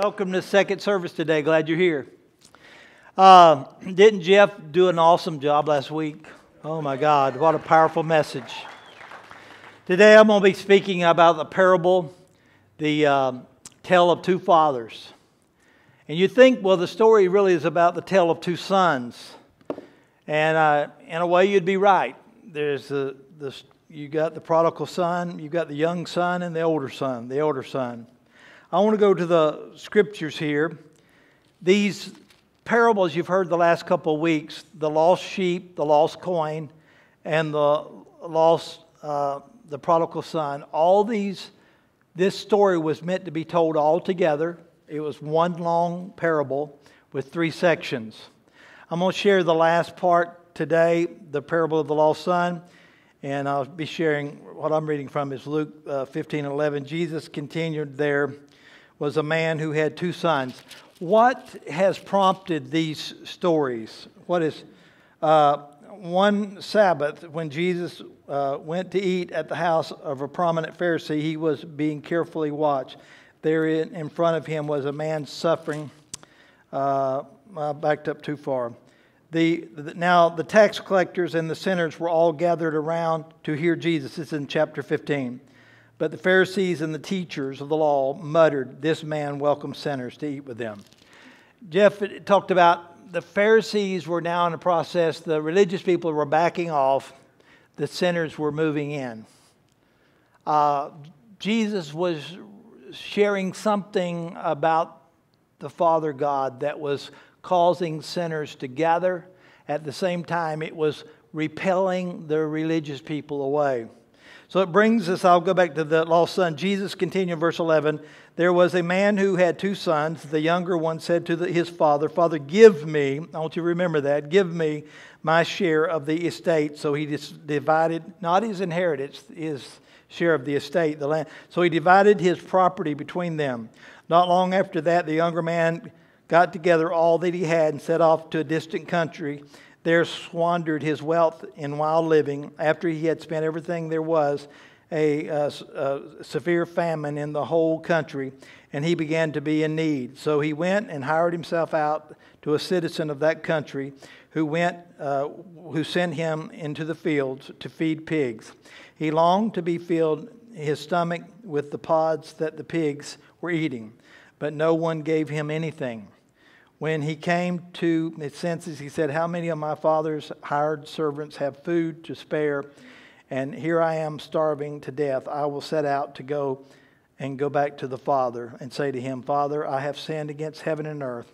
Welcome to second service today. Glad you're here. Uh, didn't Jeff do an awesome job last week? Oh my God, what a powerful message. Today I'm going to be speaking about the parable, the um, tale of two fathers. And you think, well, the story really is about the tale of two sons. And uh, in a way, you'd be right. There's the, the, you got the prodigal son, you got the young son, and the older son, the older son. I want to go to the scriptures here. These parables you've heard the last couple of weeks the lost sheep, the lost coin, and the lost, uh, the prodigal son all these, this story was meant to be told all together. It was one long parable with three sections. I'm going to share the last part today, the parable of the lost son. And I'll be sharing what I'm reading from is Luke uh, 15 11. Jesus continued there was a man who had two sons. What has prompted these stories? What is uh, one Sabbath when Jesus uh, went to eat at the house of a prominent Pharisee, he was being carefully watched. There in front of him was a man suffering. Uh, I backed up too far. The, the, now, the tax collectors and the sinners were all gathered around to hear Jesus. This is in chapter 15. But the Pharisees and the teachers of the law muttered, This man welcomes sinners to eat with them. Jeff talked about the Pharisees were now in a process, the religious people were backing off, the sinners were moving in. Uh, Jesus was sharing something about the Father God that was causing sinners to gather. At the same time, it was repelling the religious people away. So it brings us, I'll go back to the lost son. Jesus continued, verse 11. There was a man who had two sons. The younger one said to the, his father, Father, give me, I want you to remember that, give me my share of the estate. So he divided, not his inheritance, his share of the estate, the land. So he divided his property between them. Not long after that, the younger man got together all that he had and set off to a distant country there squandered his wealth in wild living. After he had spent everything there was, a, a, a, severe famine in the whole country, and he began to be in need. So he went and hired himself out to a citizen of that country who went, uh, who sent him into the fields to feed pigs. He longed to be filled his stomach with the pods that the pigs were eating, but no one gave him anything. When he came to his senses, he said, How many of my father's hired servants have food to spare? And here I am starving to death. I will set out to go and go back to the Father and say to him, Father, I have sinned against heaven and earth.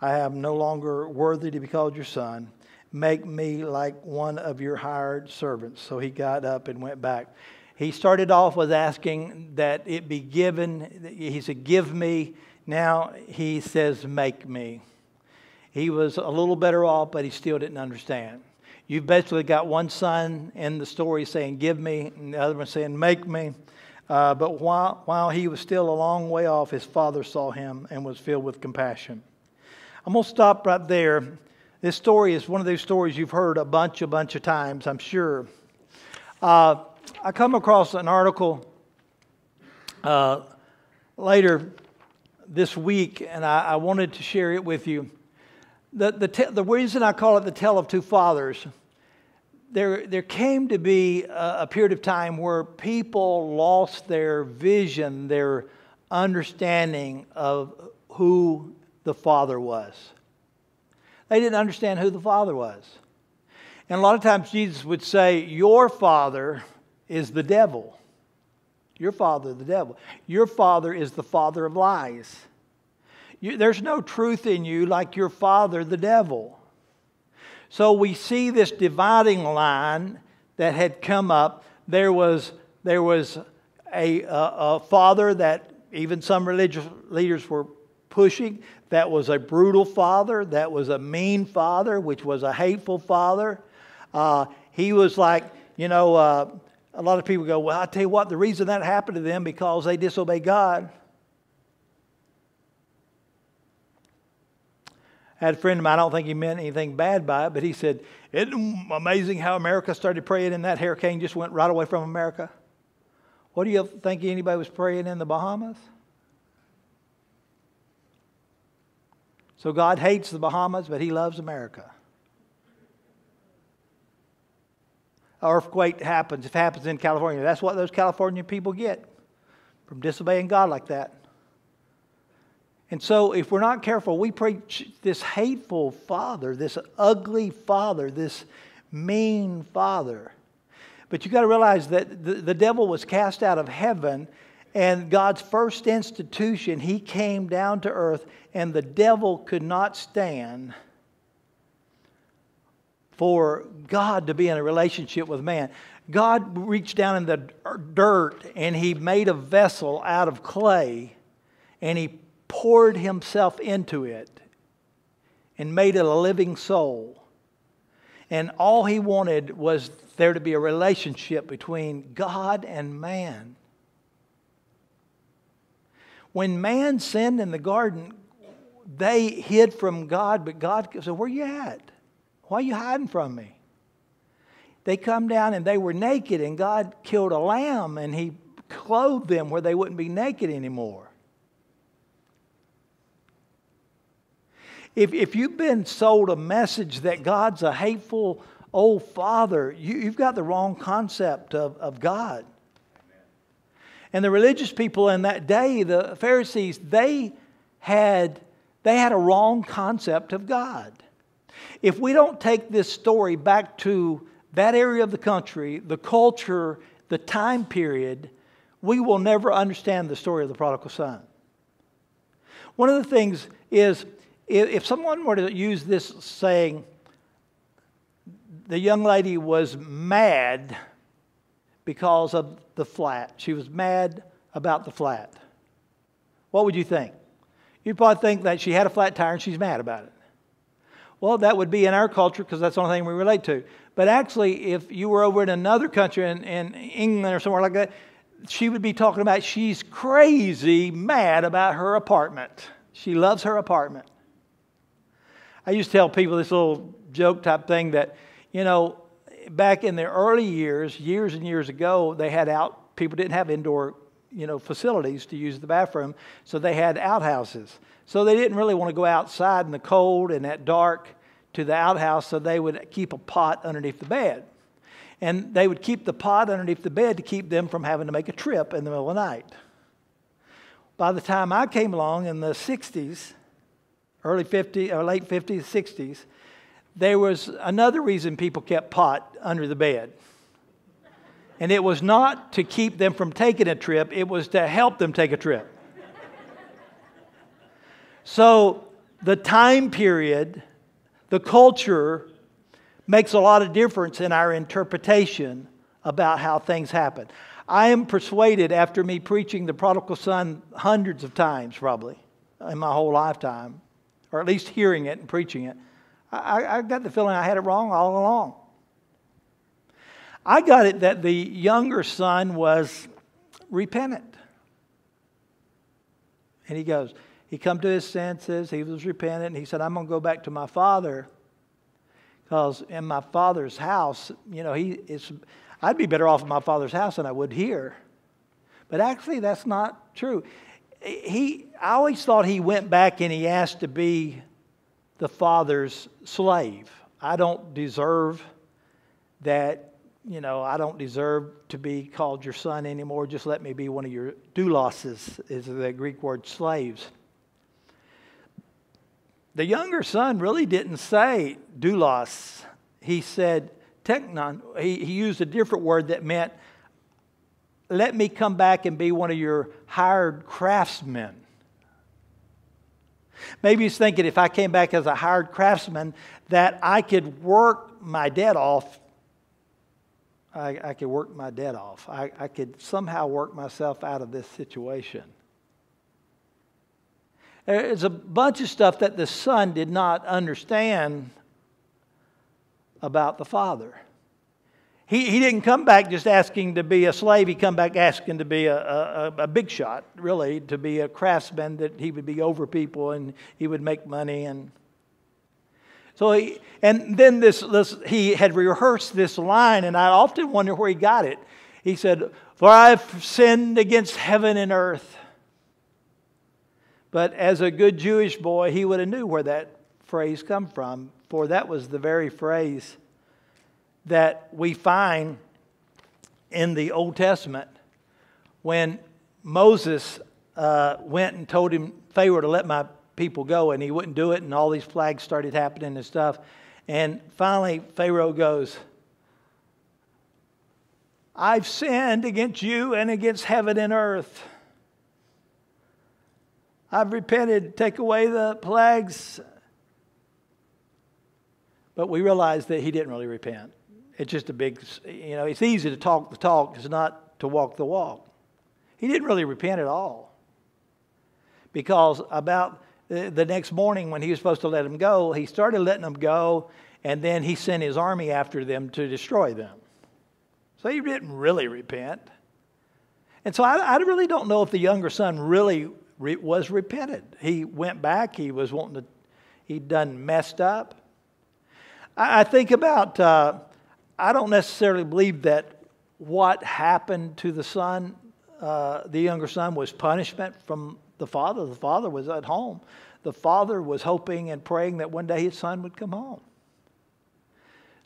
I am no longer worthy to be called your son. Make me like one of your hired servants. So he got up and went back. He started off with asking that it be given. He said, Give me now he says, Make me. He was a little better off, but he still didn't understand. You've basically got one son in the story saying, Give me, and the other one saying, Make me. Uh, but while, while he was still a long way off, his father saw him and was filled with compassion. I'm going to stop right there. This story is one of those stories you've heard a bunch, a bunch of times, I'm sure. Uh, I come across an article uh, later this week, and I, I, wanted to share it with you. The, the, te- the reason I call it the Tale of Two Fathers, there, there came to be a, a period of time where people lost their vision, their understanding of who the Father was. They didn't understand who the Father was. And a lot of times Jesus would say, Your Father is the devil. Your father, the devil. Your father is the father of lies. You, there's no truth in you like your father, the devil. So we see this dividing line that had come up. There was, there was a, a, a father that even some religious leaders were pushing. That was a brutal father. That was a mean father, which was a hateful father. Uh, he was like, you know, uh, a lot of people go, Well, I tell you what, the reason that happened to them because they disobeyed God. I had a friend of mine, I don't think he meant anything bad by it, but he said, Isn't amazing how America started praying and that hurricane just went right away from America? What do you think anybody was praying in the Bahamas? So God hates the Bahamas, but he loves America. An earthquake happens, if it happens in California, that's what those California people get from disobeying God like that. And so, if we're not careful, we preach this hateful father, this ugly father, this mean father. But you got to realize that the, the devil was cast out of heaven, and God's first institution, he came down to earth, and the devil could not stand for God to be in a relationship with man. God reached down in the dirt and he made a vessel out of clay and he poured himself into it and made it a living soul. And all he wanted was there to be a relationship between God and man. When man sinned in the garden, they hid from God, but God said, Where are you at? Why are you hiding from me? They come down and they were naked, and God killed a lamb and he clothed them where they wouldn't be naked anymore. If, if you've been sold a message that God's a hateful old father, you, you've got the wrong concept of, of God. And the religious people in that day, the Pharisees, they had, they had a wrong concept of God. If we don't take this story back to that area of the country, the culture, the time period, we will never understand the story of the prodigal son. One of the things is if someone were to use this saying, the young lady was mad because of the flat. She was mad about the flat. What would you think? You'd probably think that she had a flat tire and she's mad about it. Well, that would be in our culture because that's the only thing we relate to. But actually, if you were over in another country, in, in England or somewhere like that, she would be talking about she's crazy mad about her apartment. She loves her apartment. I used to tell people this little joke type thing that, you know, back in the early years, years and years ago, they had out, people didn't have indoor, you know, facilities to use the bathroom, so they had outhouses. So they didn't really want to go outside in the cold and at dark to the outhouse, so they would keep a pot underneath the bed. And they would keep the pot underneath the bed to keep them from having to make a trip in the middle of the night. By the time I came along in the 60s, early 50s or uh, late 50s, 60s, there was another reason people kept pot under the bed. And it was not to keep them from taking a trip, it was to help them take a trip. So the time period, the culture makes a lot of difference in our interpretation about how things happen. I am persuaded after me preaching the prodigal son hundreds of times, probably, in my whole lifetime, or at least hearing it and preaching it, I, I got the feeling I had it wrong all along. I got it that the younger son was repentant. And he goes, he come to his senses, he was repentant, and he said, I'm going to go back to my father because in my father's house, you know, he is, I'd be better off in my father's house than I would here. But actually, that's not true he, I always thought he went back and he asked to be the father's slave. I don't deserve that, you know, I don't deserve to be called your son anymore. Just let me be one of your douloses, is the Greek word slaves. The younger son really didn't say doulos. He said teknon. He, he used a different word that meant let me come back and be one of your hired craftsmen. Maybe he's thinking if I came back as a hired craftsman, that I could work my debt off. I, I could work my debt off. I, I could somehow work myself out of this situation. There's a bunch of stuff that the son did not understand about the father. He, he didn't come back just asking to be a slave. He come back asking to be a, a, a big shot, really, to be a craftsman that he would be over people and he would make money. And so he, and then this, this, he had rehearsed this line, and I often wonder where he got it. He said, For I've sinned against heaven and earth. But as a good Jewish boy, he would have knew where that phrase come from, for that was the very phrase that we find in the Old Testament when Moses uh, went and told him Pharaoh to let my people go, and he wouldn't do it, and all these flags started happening and stuff. And finally, Pharaoh goes, I've sinned against you and against heaven and earth. I've repented, take away the plagues. But we realize that he didn't really repent. It's just a big, you know, it's easy to talk the talk, it's not to walk the walk. He didn't really repent at all. Because about the next morning when he was supposed to let them go, he started letting them go, and then he sent his army after them to destroy them. So he didn't really repent. And so I, I really don't know if the younger son really re- was repented. He went back, he was wanting to, he'd done messed up. I, I think about, uh, I don't necessarily believe that what happened to the son, uh, the younger son, was punishment from the father. The father was at home. The father was hoping and praying that one day his son would come home.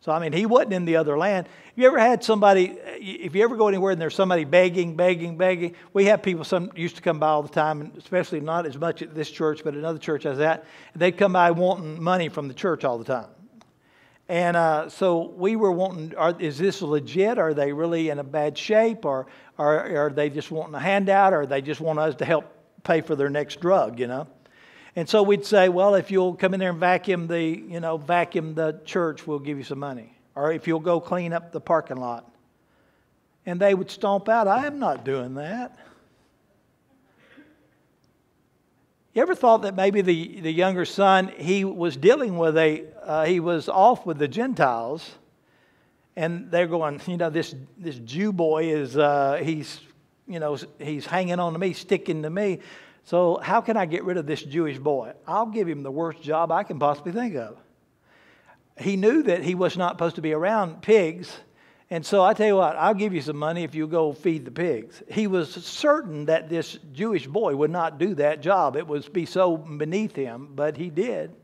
So, I mean, he wasn't in the other land. You ever had somebody, if you ever go anywhere and there's somebody begging, begging, begging, we have people some used to come by all the time, and especially not as much at this church, but another church has that. They'd come by wanting money from the church all the time. And uh, so we were wanting, are, is this legit? Are they really in a bad shape? Or, or are they just wanting a handout? Or they just want us to help pay for their next drug, you know? And so we'd say, well, if you'll come in there and vacuum the, you know, vacuum the church, we'll give you some money. Or if you'll go clean up the parking lot. And they would stomp out, I am not doing that. You ever thought that maybe the, the younger son, he was dealing with a, uh, he was off with the Gentiles, and they're going, you know, this, this Jew boy is, uh, he's, you know, he's hanging on to me, sticking to me. So, how can I get rid of this Jewish boy? I'll give him the worst job I can possibly think of. He knew that he was not supposed to be around pigs. And so I tell you what, I'll give you some money if you go feed the pigs. He was certain that this Jewish boy would not do that job. It would be so beneath him, but he did.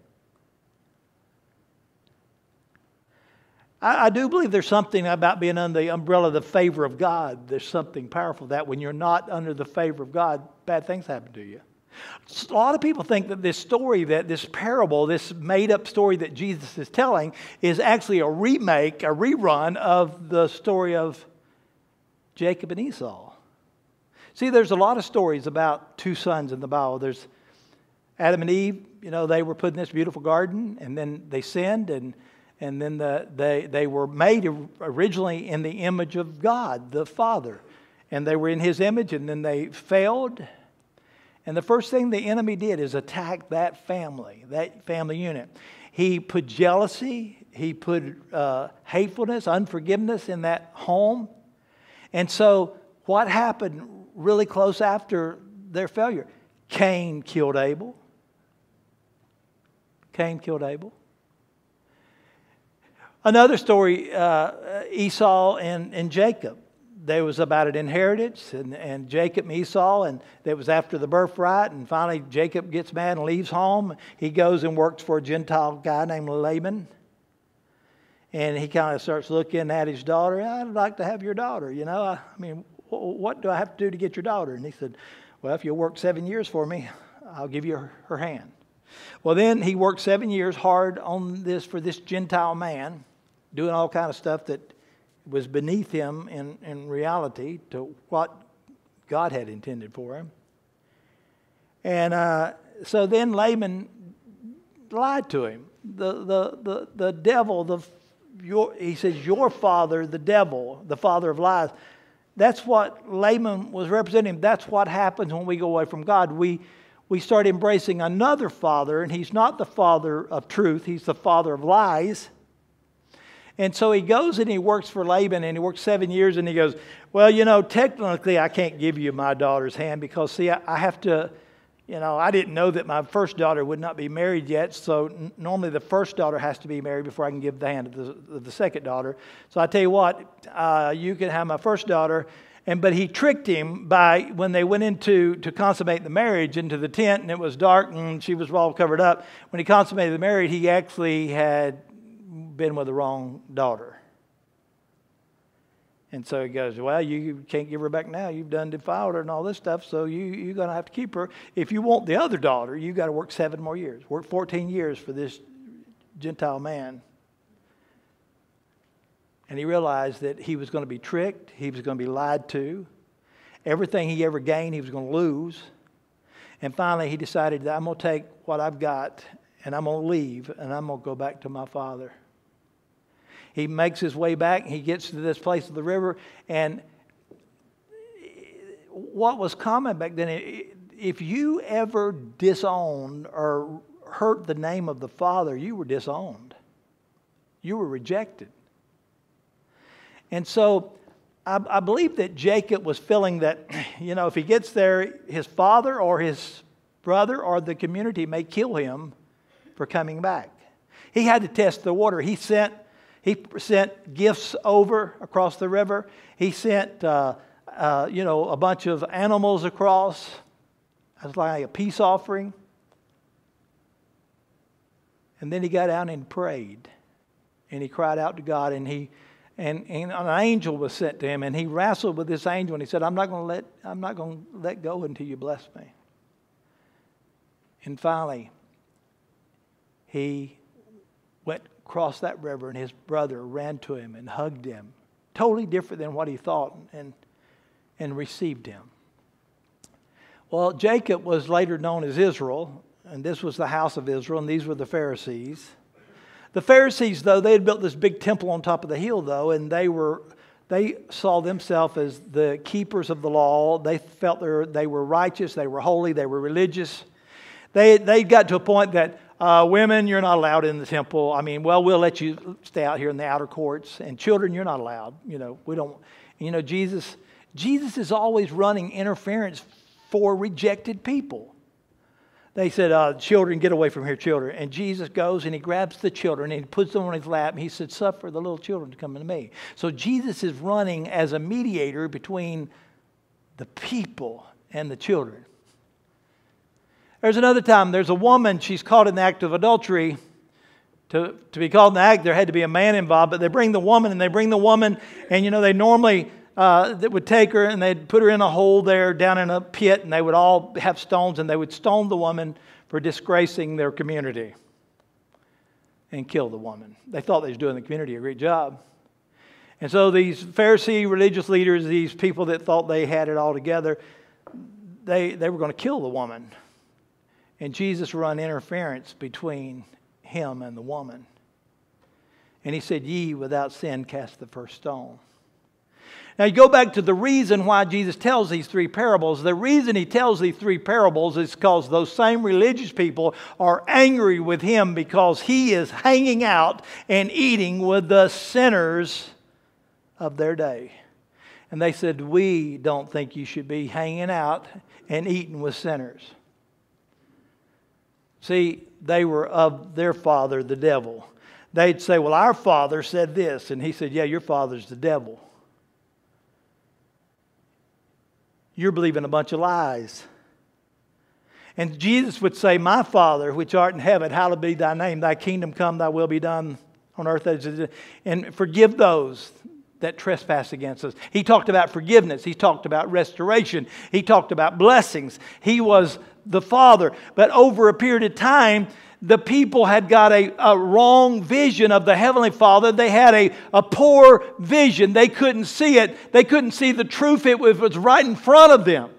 I, I do believe there's something about being under the umbrella of the favor of God. There's something powerful that when you're not under the favor of God, bad things happen to you. A lot of people think that this story, that this parable, this made up story that Jesus is telling, is actually a remake, a rerun of the story of Jacob and Esau. See, there's a lot of stories about two sons in the Bible. There's Adam and Eve, you know, they were put in this beautiful garden, and then they sinned, and, and then the, they, they were made originally in the image of God, the Father and they were in his image, and then they failed. And the first thing the enemy did is attack that family, that family unit. He put jealousy, he put uh, hatefulness, unforgiveness in that home. And so, what happened really close after their failure? Cain killed Abel. Cain killed Abel. Another story uh, Esau and, and Jacob there was about an inheritance, and, and Jacob and Esau, and it was after the birthright. And finally, Jacob gets mad and leaves home. He goes and works for a Gentile guy named Laban. And he kind of starts looking at his daughter. I'd like to have your daughter, you know. I, I mean, what do I have to do to get your daughter? And he said, Well, if you'll work seven years for me, I'll give you her, her hand. Well, then he worked seven years hard on this for this Gentile man, doing all kind of stuff that was beneath him in, in reality to what God had intended for him. And uh, so then Laban lied to him. The, the, the, the devil, the, your, he says, Your father, the devil, the father of lies. That's what Laban was representing. That's what happens when we go away from God. We, we start embracing another father, and he's not the father of truth, he's the father of lies. And so he goes and he works for Laban and he works seven years and he goes, Well, you know, technically I can't give you my daughter's hand because, see, I, have to, you know, I didn't know that my first daughter would not be married yet. So n- normally the first daughter has to be married before I can give the hand of the, the second daughter. So I tell you what, uh, you can have my first daughter And but he tricked him by when they went into to consummate the marriage into the tent, and it was dark and she was all covered up. When he consummated the marriage, he actually had been with the wrong daughter. And so he goes, Well, you can't give her back now. You've done defiled her and all this stuff, so you, you're going to have to keep her. If you want the other daughter, you've got to work seven more years. Work 14 years for this Gentile man. And he realized that he was going to be tricked, he was going to be lied to. Everything he ever gained, he was going to lose. And finally, he decided that I'm going to take what I've got and I'm going to leave and I'm going to go back to my father. He makes his way back. He gets to this place of the river. And what was common back then, if you ever disowned or hurt the name of the Father, you were disowned. You were rejected. And so I, I, believe that Jacob was feeling that, you know, if he gets there, his father or his brother or the community may kill him for coming back. He had to test the water. He sent, he sent gifts over across the river. He sent, uh, uh, you know, a bunch of animals across as like a peace offering. And then he got out and prayed. And he cried out to God and he and, and an angel was sent to him and he wrestled with this angel and he said, I'm not gonna let I'm not gonna let go until you bless me. And finally, he went across that river and his brother ran to him and hugged him. Totally different than what he thought and, and received him. Well, Jacob was later known as Israel, and this was the house of Israel, and these were the Pharisees. The Pharisees, though, they had built this big temple on top of the hill, though, and they were they saw themselves as the keepers of the law. They felt they were righteous, they were holy, they were religious. They, they got to a point that uh, women, you're not allowed in the temple. I mean, well, we'll let you stay out here in the outer courts. And children, you're not allowed. You know, we don't. You know, Jesus, Jesus is always running interference for rejected people. They said, uh, Children, get away from here, children. And Jesus goes and he grabs the children and he puts them on his lap. And he said, Suffer the little children to come to me. So Jesus is running as a mediator between the people and the children. There's another time, there's a woman, she's caught in the act of adultery. To, to be called in the act, there had to be a man involved, but they bring the woman and they bring the woman, and you know, they normally uh, that would take her and they'd put her in a hole there down in a pit, and they would all have stones and they would stone the woman for disgracing their community and kill the woman. They thought they was doing the community a great job. And so these Pharisee religious leaders, these people that thought they had it all together, they, they were going to kill the woman. And Jesus run interference between him and the woman. And he said, Ye without sin cast the first stone. Now, you go back to the reason why Jesus tells these three parables. The reason he tells these three parables is because those same religious people are angry with him because he is hanging out and eating with the sinners of their day. And they said, We don't think you should be hanging out and eating with sinners. See, they were of their father, the devil. They'd say, Well, our father said this. And he said, Yeah, your father's the devil. You're believing a bunch of lies. And Jesus would say, My Father, which art in heaven, hallowed be thy name. Thy kingdom come, thy will be done on earth. As it is. And forgive those that trespass against us. He talked about forgiveness. He talked about restoration. He talked about blessings. He was the Father. But over a period of time, the people had got a, a wrong vision of the Heavenly Father. They had a, a poor vision. They couldn't see it. They couldn't see the truth. It was, was right in front of them.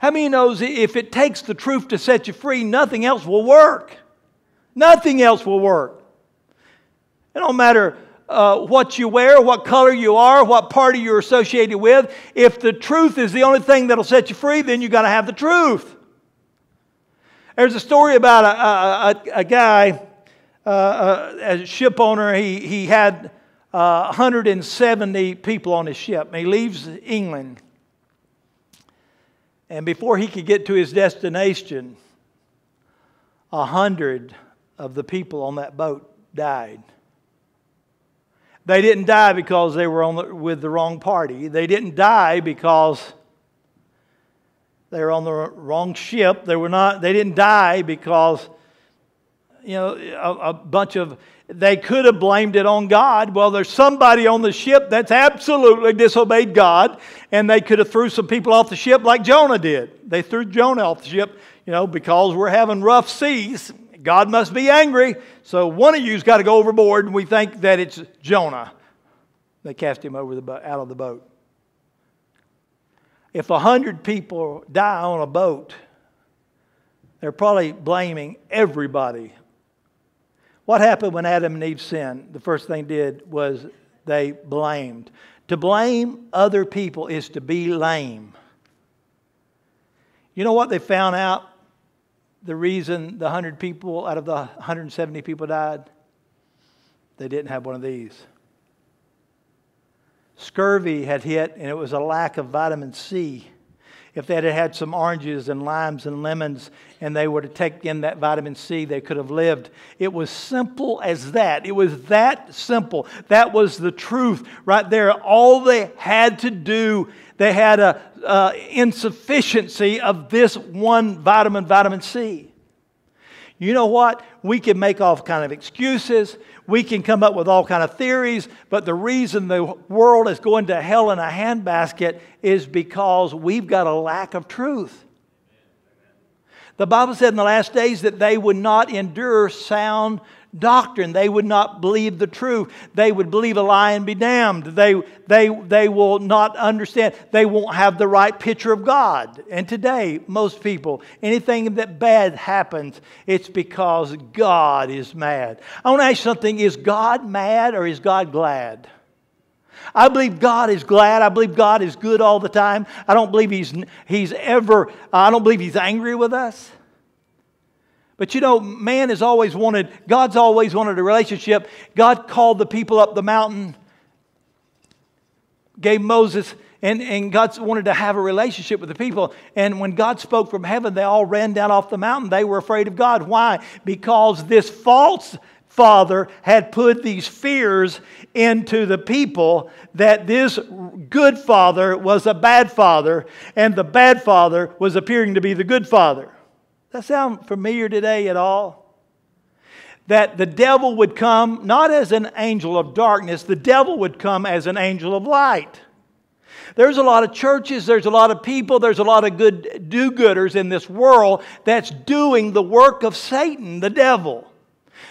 How many knows if it takes the truth to set you free, nothing else will work? Nothing else will work. It don't matter uh, what you wear, what color you are, what party you're associated with. If the truth is the only thing that'll set you free, then you've got to have the truth. There's a story about a, a, a guy, uh, uh a ship owner. He, he had uh, 170 people on his ship. And He leaves England. And before he could get to his destination, a hundred of the people on that boat died. They didn't die because they were on the, with the wrong party. They didn't die because they were on the wrong ship. They were not. They didn't die because you know a, a bunch of. They could have blamed it on God. Well, there's somebody on the ship that's absolutely disobeyed God, and they could have threw some people off the ship like Jonah did. They threw Jonah off the ship, you know, because we're having rough seas. God must be angry. So one of you's got to go overboard, and we think that it's Jonah. They cast him over the out of the boat. If a hundred people die on a boat, they're probably blaming everybody. What happened when Adam and Eve sinned? The first thing they did was they blamed. To blame other people is to be lame. You know what they found out? The reason the 100 people out of the 170 people died? They didn't have one of these. Scurvy had hit, and it was a lack of vitamin C. If they had had some oranges and limes and lemons and they were to take in that vitamin C, they could have lived. It was simple as that. It was that simple. That was the truth right there. All they had to do, they had a, uh, insufficiency of this one vitamin, vitamin C. You know what? We can make all kind of excuses. We can come up with all kind of theories, but the reason the world is going to hell in a handbasket is because we've got a lack of truth. The Bible said in the last days that they would not endure sound doctrine. They would not believe the truth. They would believe a lie and be damned. They, they, they will not understand. They won't have the right picture of God. And today, most people, anything that bad happens, it's because God is mad. I want to ask you something is God mad or is God glad? I believe God is glad. I believe God is good all the time. I don't believe He's, he's ever, I don't believe He's angry with us. But you know, man has always wanted, God's always wanted a relationship. God called the people up the mountain, gave Moses, and, and God wanted to have a relationship with the people. And when God spoke from heaven, they all ran down off the mountain. They were afraid of God. Why? Because this false father had put these fears into the people that this good father was a bad father, and the bad father was appearing to be the good father. That sound familiar today at all? That the devil would come not as an angel of darkness, the devil would come as an angel of light. There's a lot of churches, there's a lot of people, there's a lot of good do gooders in this world that's doing the work of Satan, the devil.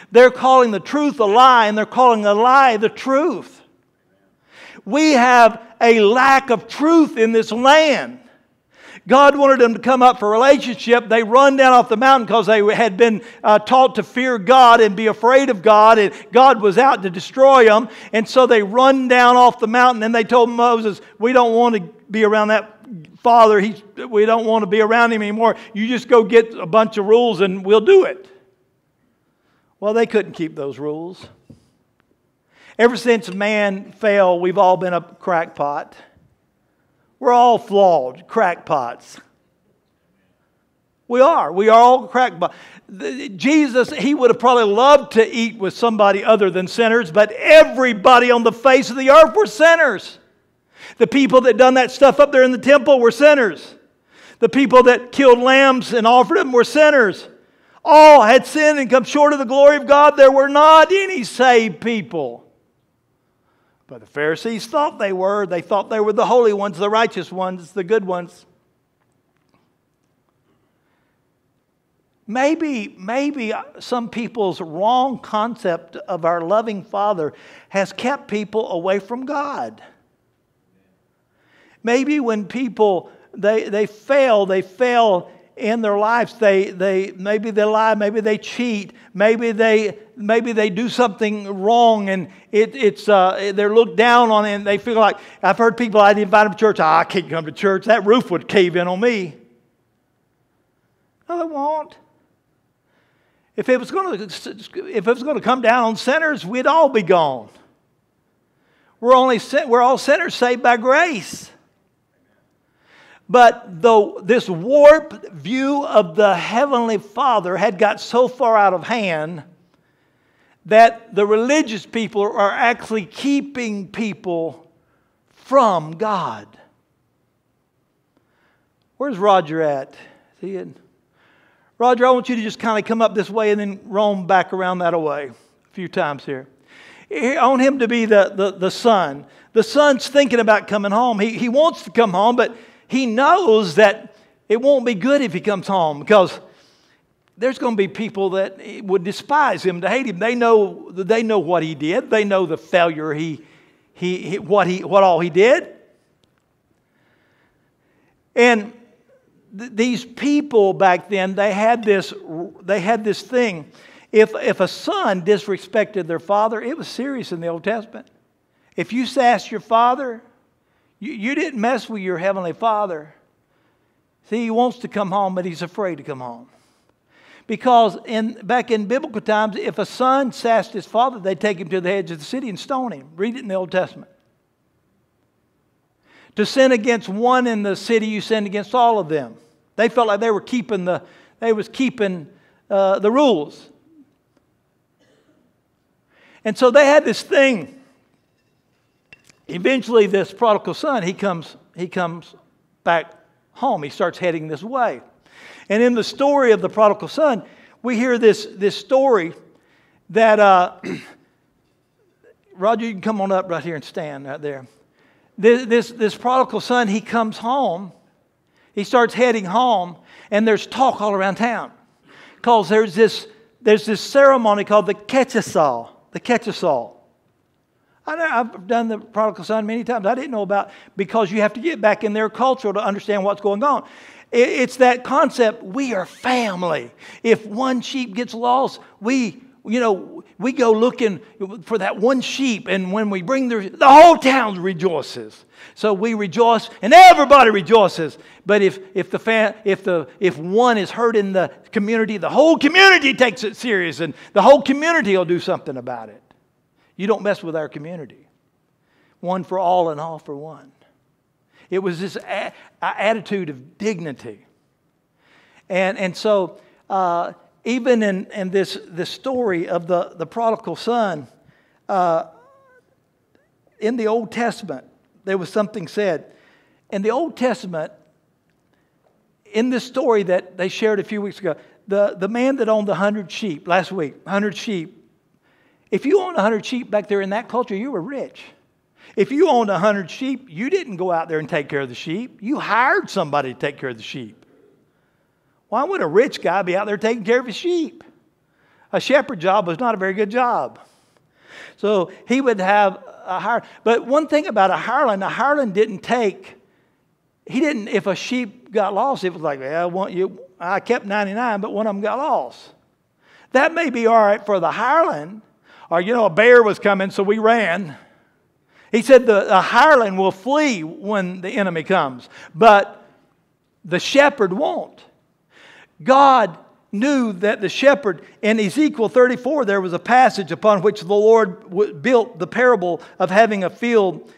They're calling the truth a lie and they're calling a lie the truth. We have a lack of truth in this land. God wanted them to come up for relationship. They run down off the mountain because they had been uh, taught to fear God and be afraid of God, and God was out to destroy them. And so they run down off the mountain, and they told Moses, "We don't want to be around that father. He's, we don't want to be around him anymore. You just go get a bunch of rules, and we'll do it." Well, they couldn't keep those rules. Ever since man fell, we've all been a crackpot. We're all flawed, crackpots. We are. We are all crackpots. Jesus, he would have probably loved to eat with somebody other than sinners, but everybody on the face of the earth were sinners. The people that done that stuff up there in the temple were sinners. The people that killed lambs and offered them were sinners. All had sinned and come short of the glory of God. There were not any saved people. But the Pharisees thought they were. They thought they were the holy ones, the righteous ones, the good ones. Maybe, maybe some people's wrong concept of our loving Father has kept people away from God. Maybe when people they, they fail, they fail in their lives. They, they, maybe they lie, maybe they cheat, maybe they, maybe they do something wrong and it, it's, uh, they're looked down on and they feel like, I've heard people, I'd invite them to church, oh, I can't come to church, that roof would cave in on me. No, it won't. If it was going to, if it was going to come down on sinners, we'd all be gone. We're, only, we're all sinners saved by grace. But though this warped view of the Heavenly Father had got so far out of hand that the religious people are actually keeping people from God. Where's Roger at? See it? Roger, I want you to just kind of come up this way and then roam back around that way a few times here. I want him to be the, the, the son. The son's thinking about coming home. He, he wants to come home, but he knows that it won't be good if he comes home because there's going to be people that would despise him, to hate him. They know, they know what he did. They know the failure he, he, what, he, what all he did. And th- these people back then, they had this, they had this thing. If, if a son disrespected their father, it was serious in the Old Testament. If you sassed your father, you, you didn't mess with your heavenly father. See, he wants to come home, but he's afraid to come home. Because in, back in biblical times, if a son sassed his father, they'd take him to the edge of the city and stone him. Read it in the Old Testament. To sin against one in the city, you sin against all of them. They felt like they were keeping the, they was keeping uh, the rules. And so they had this thing. Eventually, this prodigal son, he comes, he comes back home. He starts heading this way. And in the story of the prodigal son, we hear this, this story that, uh, Roger, you can come on up right here and stand right there. This, this, this prodigal son, he comes home, he starts heading home, and there's talk all around town. Because there's this, there's this ceremony called the Ketchesal, the Ketchesal. I've done the prodigal son many times. I didn't know about because you have to get back in their culture to understand what's going on. It's that concept we are family. If one sheep gets lost, we, you know, we go looking for that one sheep, and when we bring the, the whole town rejoices. So we rejoice, and everybody rejoices. But if, if, the fa- if, the, if one is hurt in the community, the whole community takes it serious, and the whole community will do something about it. You don't mess with our community. One for all and all for one. It was this a- attitude of dignity. And, and so, uh, even in, in this, this story of the, the prodigal son, uh, in the Old Testament, there was something said. In the Old Testament, in this story that they shared a few weeks ago, the, the man that owned the 100 sheep last week, 100 sheep, if you owned 100 sheep back there in that culture, you were rich. If you owned 100 sheep, you didn't go out there and take care of the sheep. You hired somebody to take care of the sheep. Why would a rich guy be out there taking care of his sheep? A shepherd job was not a very good job. So he would have a hire. But one thing about a hireling, a hireling didn't take, he didn't, if a sheep got lost, it was like, well, I, want you, I kept 99, but one of them got lost. That may be all right for the hireling, or, you know, a bear was coming, so we ran. He said the, the hireling will flee when the enemy comes, but the shepherd won't. God knew that the shepherd, in Ezekiel 34, there was a passage upon which the Lord built the parable of having a field,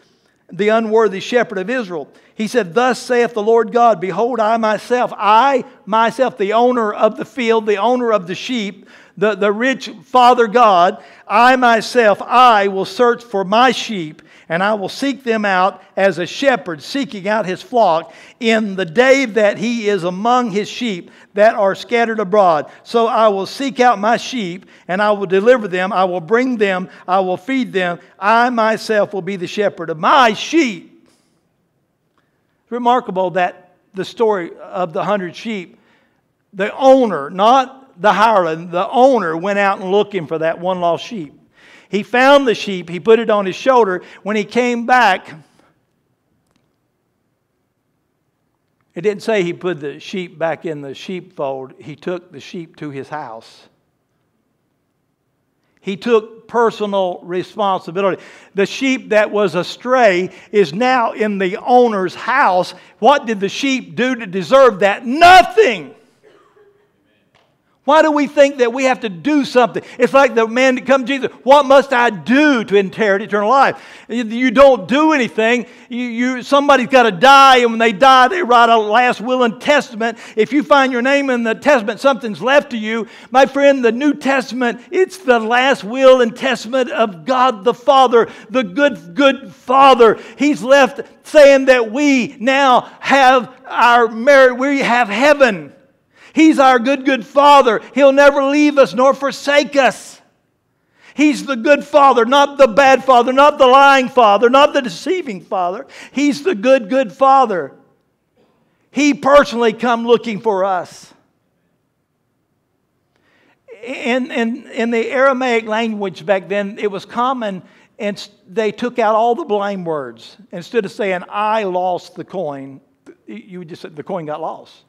the unworthy shepherd of Israel. He said, Thus saith the Lord God, Behold, I myself, I myself, the owner of the field, the owner of the sheep, the, the rich Father God, I myself, I will search for my sheep and I will seek them out as a shepherd seeking out his flock in the day that he is among his sheep that are scattered abroad. So I will seek out my sheep, and I will deliver them. I will bring them. I will feed them. I myself will be the shepherd of my sheep. It's remarkable that the story of the hundred sheep, the owner, not the hireling, the owner went out and looking for that one lost sheep. He found the sheep, he put it on his shoulder. When he came back, it didn't say he put the sheep back in the sheepfold, he took the sheep to his house. He took personal responsibility. The sheep that was astray is now in the owner's house. What did the sheep do to deserve that? Nothing. Why do we think that we have to do something? It's like the man that comes to Jesus. What must I do to inherit eternal life? You don't do anything. You, you, somebody's got to die, and when they die, they write a last will and testament. If you find your name in the testament, something's left to you. My friend, the New Testament, it's the last will and testament of God the Father, the good, good Father. He's left saying that we now have our merit, we have heaven. He's our good, good Father. He'll never leave us nor forsake us. He's the good Father, not the bad Father, not the lying Father, not the deceiving Father. He's the good, good Father. He personally come looking for us. In, in, in the Aramaic language back then, it was common and they took out all the blame words. Instead of saying, I lost the coin, you would just say, the coin got lost.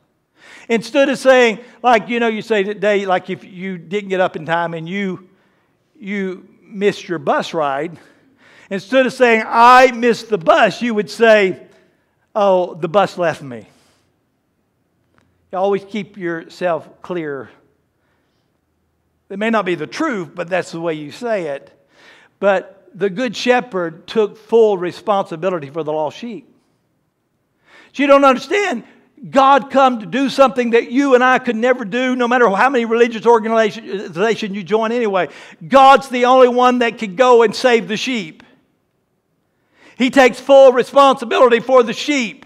Instead of saying, like, you know, you say today, like if you didn't get up in time and you, you missed your bus ride, instead of saying, I missed the bus, you would say, oh, the bus left me. You always keep yourself clear. It may not be the truth, but that's the way you say it. But the good shepherd took full responsibility for the lost sheep. So you don't understand. God come to do something that you and I could never do, no matter how many religious organizations you join anyway. God's the only one that could go and save the sheep. He takes full responsibility for the sheep.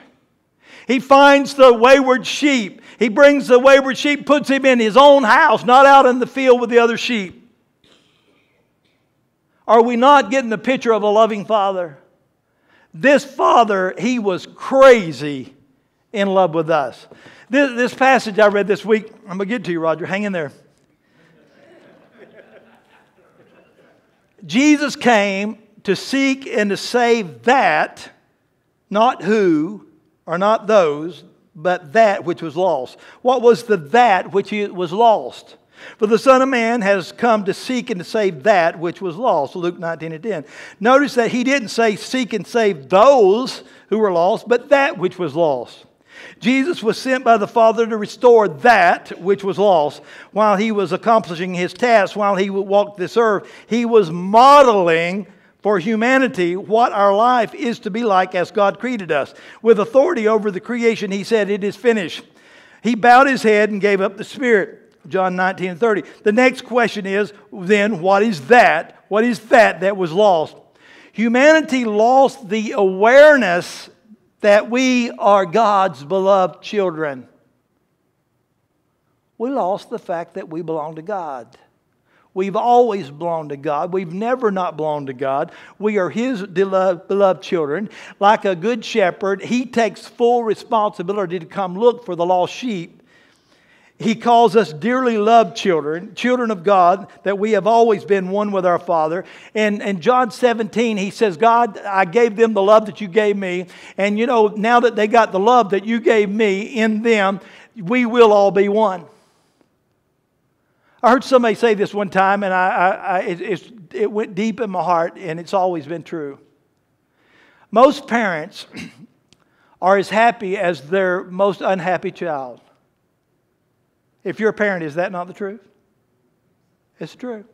He finds the wayward sheep. He brings the wayward sheep, puts him in his own house, not out in the field with the other sheep. Are we not getting the picture of a loving father? This father, he was crazy in love with us. This, this passage I read this week, I'm going to get to you, Roger. Hang in there. Jesus came to seek and to save that, not who or not those, but that which was lost. What was the that which was lost? For the Son of Man has come to seek and to save that which was lost. Luke 19 and 10. Notice that he didn't say seek and save those who were lost, but that which was lost. Jesus was sent by the Father to restore that which was lost. While he was accomplishing his task, while he walked this earth, he was modeling for humanity what our life is to be like as God created us. With authority over the creation, he said, It is finished. He bowed his head and gave up the Spirit. John 19 and 30. The next question is then, what is that? What is that that was lost? Humanity lost the awareness that we are God's beloved children. We lost the fact that we belong to God. We've always belonged to God. We've never not belonged to God. We are His beloved children. Like a good shepherd, He takes full responsibility to come look for the lost sheep he calls us dearly loved children, children of God, that we have always been one with our Father. And in John 17, he says, God, I gave them the love that you gave me. And you know, now that they got the love that you gave me in them, we will all be one. I heard somebody say this one time, and I, I, I it, it went deep in my heart, and it's always been true. Most parents are as happy as their most unhappy child. If you're a parent, is that not the truth? It's true.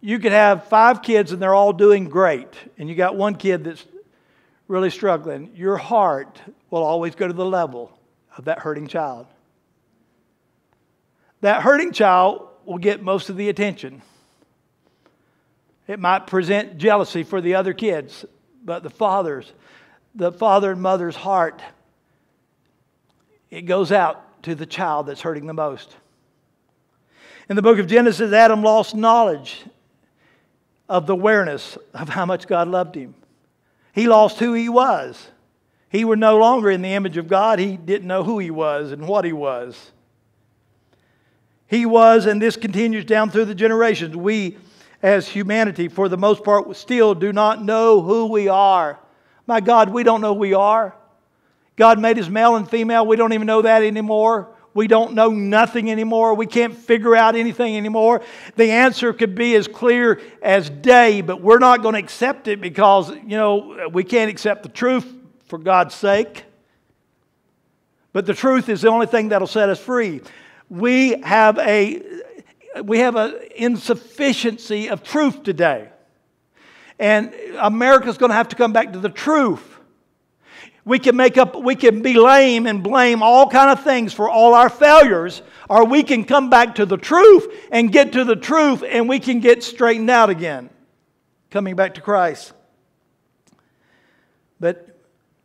You could have five kids and they're all doing great, and you got one kid that's really struggling. Your heart will always go to the level of that hurting child. That hurting child will get most of the attention. It might present jealousy for the other kids, but the father's, the father and mother's heart, it goes out to the child that's hurting the most. In the book of Genesis, Adam lost knowledge of the awareness of how much God loved him. He lost who he was. He was no longer in the image of God. He didn't know who he was and what he was. He was, and this continues down through the generations. We, as humanity, for the most part, still do not know who we are. My God, we don't know who we are. God made us male and female. We don't even know that anymore. We don't know nothing anymore. We can't figure out anything anymore. The answer could be as clear as day, but we're not going to accept it because, you know, we can't accept the truth for God's sake. But the truth is the only thing that'll set us free. we have a we have an insufficiency of truth today. And America's going to have to come back to the truth. We can make up, we can be lame and blame all kind of things for all our failures, or we can come back to the truth and get to the truth and we can get straightened out again, coming back to Christ. But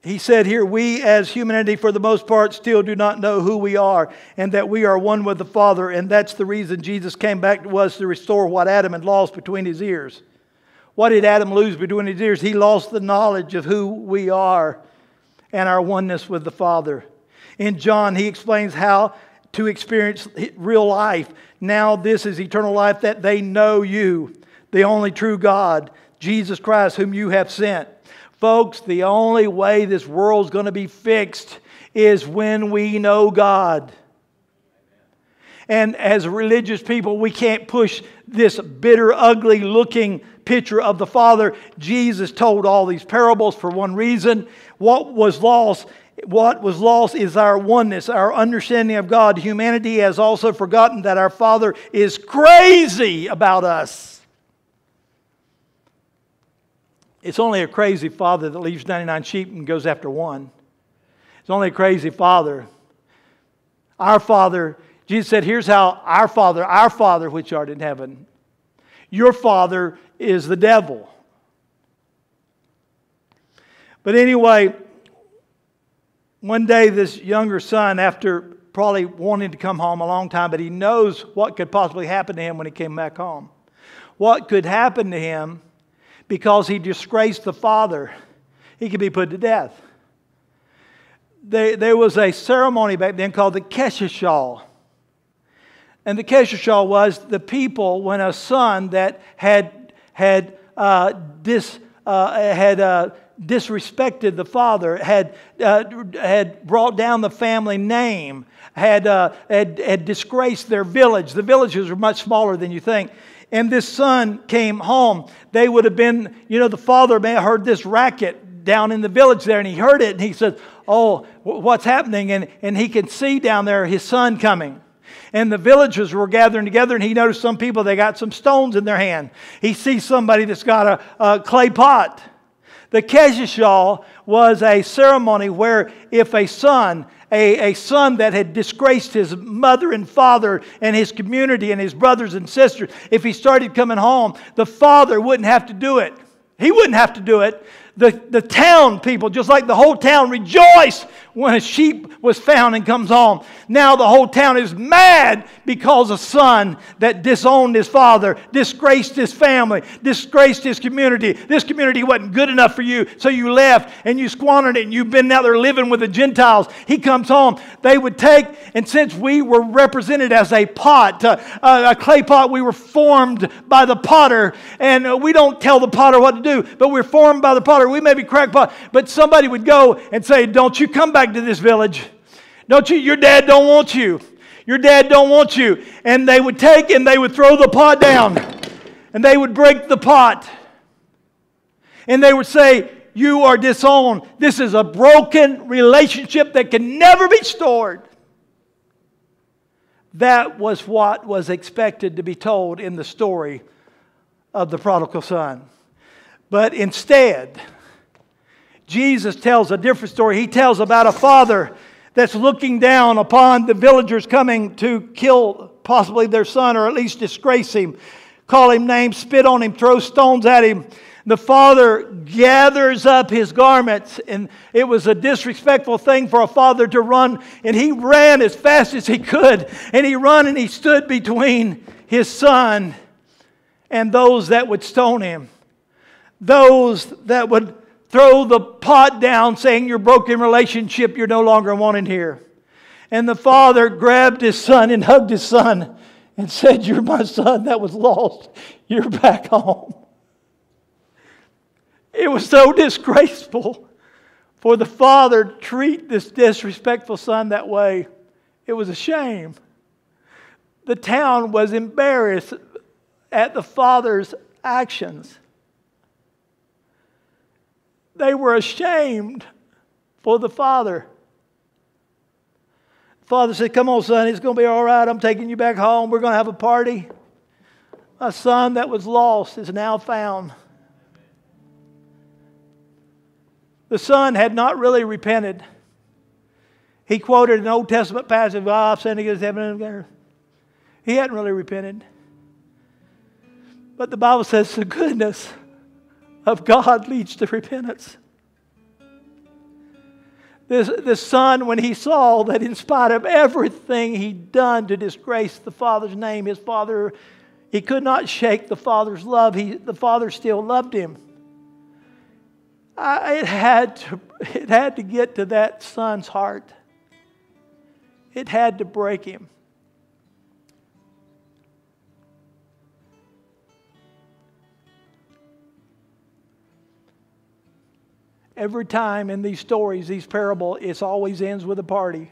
he said here, we as humanity, for the most part, still do not know who we are and that we are one with the Father. And that's the reason Jesus came back to us to restore what Adam had lost between his ears. What did Adam lose between his ears? He lost the knowledge of who we are and our oneness with the Father. In John, he explains how to experience real life. Now, this is eternal life that they know you, the only true God, Jesus Christ, whom you have sent. Folks, the only way this world's going to be fixed is when we know God. And as religious people, we can't push this bitter, ugly looking picture of the Father. Jesus told all these parables for one reason. What was lost? What was lost is our oneness, our understanding of God. Humanity has also forgotten that our Father is crazy about us. It's only a crazy father that leaves 99 sheep and goes after one. It's only a crazy father. Our Father, Jesus said, Here's how our Father, our Father which art in heaven, your Father is the devil. But anyway, one day this younger son, after probably wanting to come home a long time, but he knows what could possibly happen to him when he came back home. What could happen to him because he disgraced the father, he could be put to death. There, there was a ceremony back then called the Kesheshal. And the Kesheshal was the people when a son that had, had, uh, dis, uh, had uh, disrespected the father, had, uh, had brought down the family name, had, uh, had, had disgraced their village. The villages were much smaller than you think and this son came home, they would have been, you know, the father may have heard this racket down in the village there, and he heard it, and he said, Oh, what's happening? And, and he can see down there his son coming. And the villagers were gathering together, and he noticed some people, they got some stones in their hand. He sees somebody that's got a, a clay pot. The Kesheshal was a ceremony where if a son a, a son that had disgraced his mother and father and his community and his brothers and sisters, if he started coming home, the father wouldn't have to do it. He wouldn't have to do it the, the town people, just like the whole town, rejoice when a sheep was found and comes home. Now the whole town is mad because a son that disowned his father, disgraced his family, disgraced his community. This community wasn't good enough for you, so you left and you squandered it and you've been out there living with the Gentiles. He comes home. They would take, and since we were represented as a pot, uh, a clay pot, we were formed by the potter, and uh, we don't tell the potter what to do, but we're formed by the potter we may be crackpot, but somebody would go and say, Don't you come back to this village. Don't you, your dad don't want you. Your dad don't want you. And they would take and they would throw the pot down. And they would break the pot. And they would say, You are disowned. This is a broken relationship that can never be stored. That was what was expected to be told in the story of the prodigal son. But instead, Jesus tells a different story. He tells about a father that's looking down upon the villagers coming to kill possibly their son or at least disgrace him, call him names, spit on him, throw stones at him. The father gathers up his garments, and it was a disrespectful thing for a father to run. And he ran as fast as he could, and he ran and he stood between his son and those that would stone him, those that would throw the pot down saying your broken relationship you're no longer wanted here. And the father grabbed his son and hugged his son and said, You're my son that was lost. You're back home. It was so disgraceful for the father to treat this disrespectful son that way. It was a shame. The town was embarrassed at the father's actions. They were ashamed for the father. Father said, Come on, son, it's going to be all right. I'm taking you back home. We're going to have a party. My son that was lost is now found. The son had not really repented. He quoted an Old Testament passage, oh, I've sinned heaven and earth. He hadn't really repented. But the Bible says the goodness of God leads to repentance. This, this son, when he saw that in spite of everything he'd done to disgrace the father's name, his father, he could not shake the father's love. He, the father still loved him. I, it, had to, it had to get to that son's heart. It had to break him. Every time in these stories, these parables, it always ends with a party.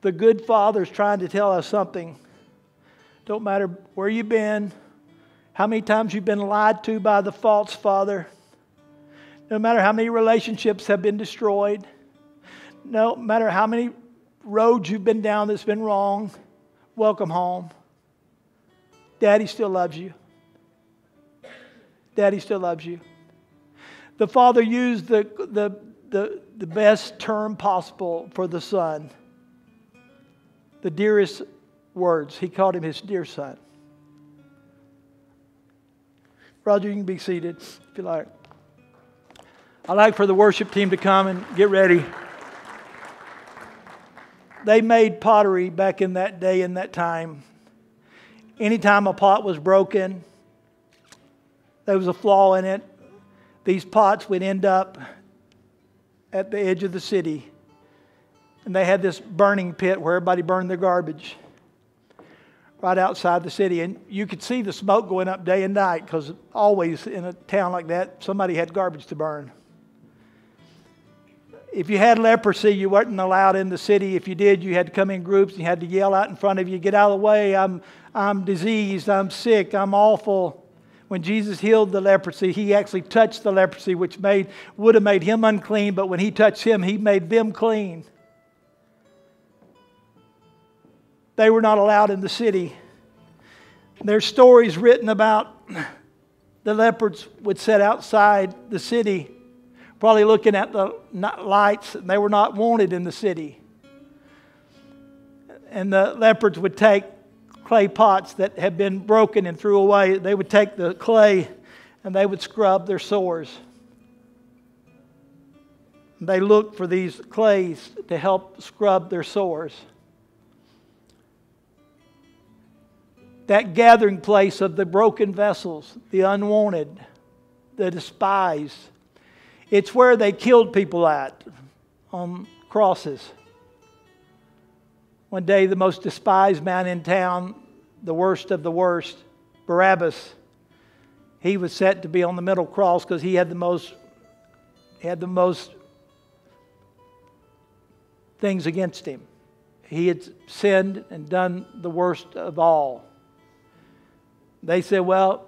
The good father's trying to tell us something. Don't matter where you've been, how many times you've been lied to by the false father, no matter how many relationships have been destroyed, no matter how many roads you've been down that's been wrong, welcome home. Daddy still loves you. Daddy still loves you. The father used the, the, the, the best term possible for the son, the dearest words. He called him his dear son. Roger, you can be seated if you like. I'd like for the worship team to come and get ready. They made pottery back in that day and that time. Anytime a pot was broken, there was a flaw in it. These pots would end up at the edge of the city. And they had this burning pit where everybody burned their garbage right outside the city. And you could see the smoke going up day and night because always in a town like that, somebody had garbage to burn. If you had leprosy, you weren't allowed in the city. If you did, you had to come in groups and you had to yell out in front of you, Get out of the way. I'm, I'm diseased. I'm sick. I'm awful when Jesus healed the leprosy, he actually touched the leprosy, which made, would have made him unclean, but when he touched him, he made them clean. They were not allowed in the city. There's stories written about the leopards would sit outside the city, probably looking at the lights, and they were not wanted in the city. And the leopards would take clay pots that had been broken and threw away, they would take the clay and they would scrub their sores. They looked for these clays to help scrub their sores. That gathering place of the broken vessels, the unwanted, the despised, it's where they killed people at on crosses. One day, the most despised man in town, the worst of the worst, Barabbas, he was set to be on the middle cross because he had the most he had the most things against him. He had sinned and done the worst of all. They said, Well,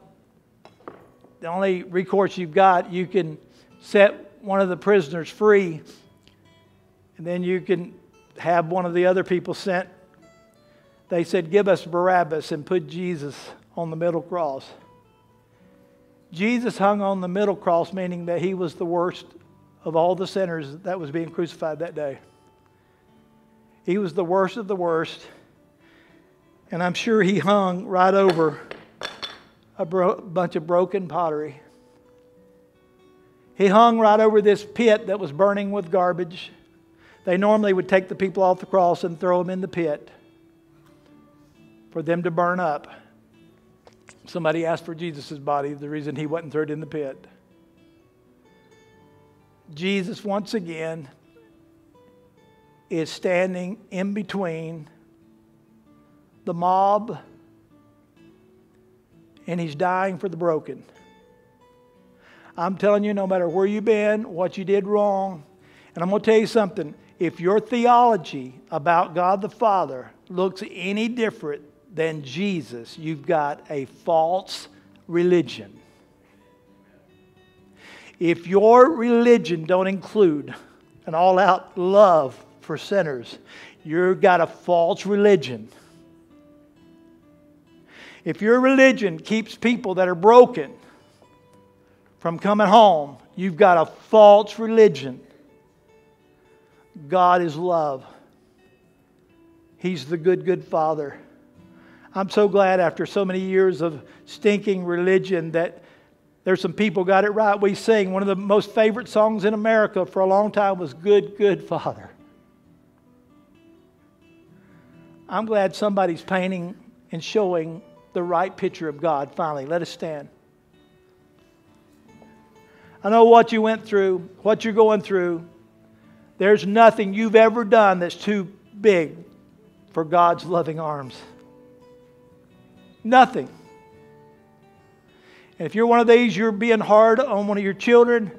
the only recourse you've got, you can set one of the prisoners free, and then you can have one of the other people sent, they said, Give us Barabbas and put Jesus on the middle cross. Jesus hung on the middle cross, meaning that he was the worst of all the sinners that was being crucified that day. He was the worst of the worst. And I'm sure he hung right over a bro- bunch of broken pottery. He hung right over this pit that was burning with garbage. They normally would take the people off the cross and throw them in the pit for them to burn up. Somebody asked for Jesus' body, the reason he wasn't thrown in the pit. Jesus, once again, is standing in between the mob and he's dying for the broken. I'm telling you, no matter where you've been, what you did wrong, and I'm going to tell you something if your theology about God the Father looks any different than Jesus, you've got a false religion. If your religion don't include an all out love for sinners. You've got a false religion. If your religion keeps people that are broken from coming home, you've got a false religion. God is love. He's the good, good Father. I'm so glad after so many years of stinking religion that there's some people got it right. We sing one of the most favorite songs in America for a long time was Good, Good Father. I'm glad somebody's painting and showing the right picture of God finally. Let us stand. I know what you went through, what you're going through. There's nothing you've ever done that's too big for God's loving arms. Nothing. And if you're one of these, you're being hard on one of your children,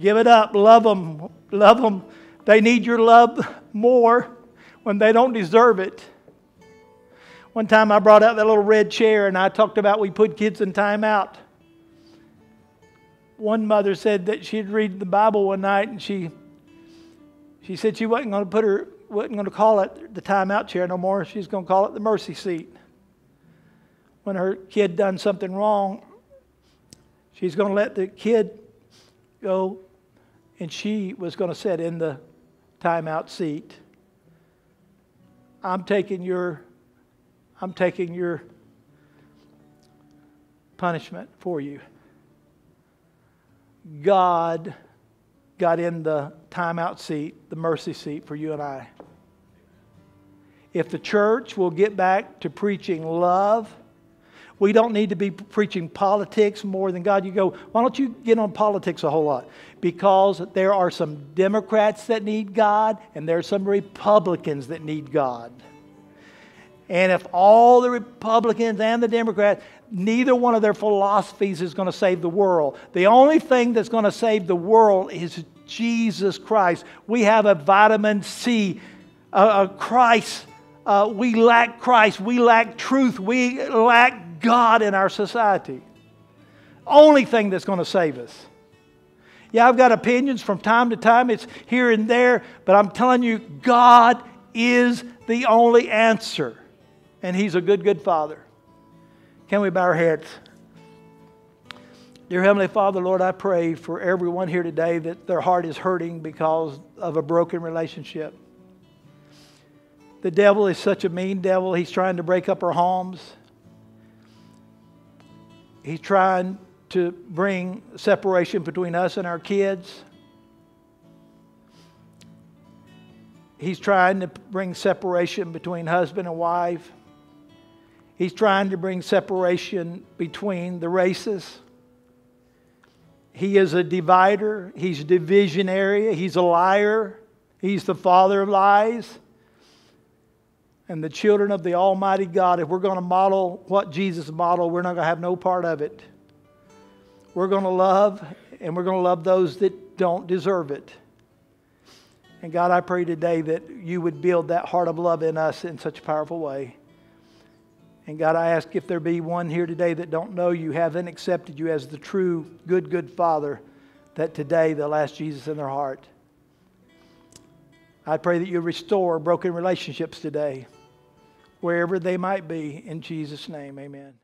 give it up. Love them. Love them. They need your love more when they don't deserve it. One time I brought out that little red chair and I talked about we put kids in timeout. One mother said that she'd read the Bible one night and she she said she wasn't going to put her wasn't going to call it the timeout chair no more. She's going to call it the mercy seat. When her kid done something wrong, She's going to let the kid go, and she was going to sit in the timeout seat. I'm taking your, I'm taking your punishment for you. God got in the timeout seat, the mercy seat for you and I. If the church will get back to preaching love, we don't need to be preaching politics more than God. You go, why don't you get on politics a whole lot? Because there are some Democrats that need God, and there are some Republicans that need God. And if all the Republicans and the Democrats, neither one of their philosophies is going to save the world. The only thing that's going to save the world is Jesus Christ. We have a vitamin C, a, Christ. Uh, we lack Christ. We lack truth. We lack God in our society. Only thing that's going to save us. Yeah, I've got opinions from time to time, it's here and there, but I'm telling you, God is the only answer. And He's a good, good Father. Can we bow our heads? Dear Heavenly Father, Lord, I pray for everyone here today that their heart is hurting because of a broken relationship. The devil is such a mean devil. He's trying to break up our homes. He's trying to bring separation between us and our kids. He's trying to bring separation between husband and wife. He's trying to bring separation between the races. He is a divider. He's divisionary. He's a liar. He's the father of lies and the children of the Almighty God, if we're going to model what Jesus modeled, we're not going to have no part of it. We're going to love, and we're going to love those that don't deserve it. And God, I pray today that you would build that heart of love in us in such a powerful way. And God, I ask if there be one here today that don't know you, haven't accepted you as the true, good, good Father, that today they'll ask Jesus in their heart. I pray that you restore broken relationships today, wherever they might be. In Jesus' name, amen.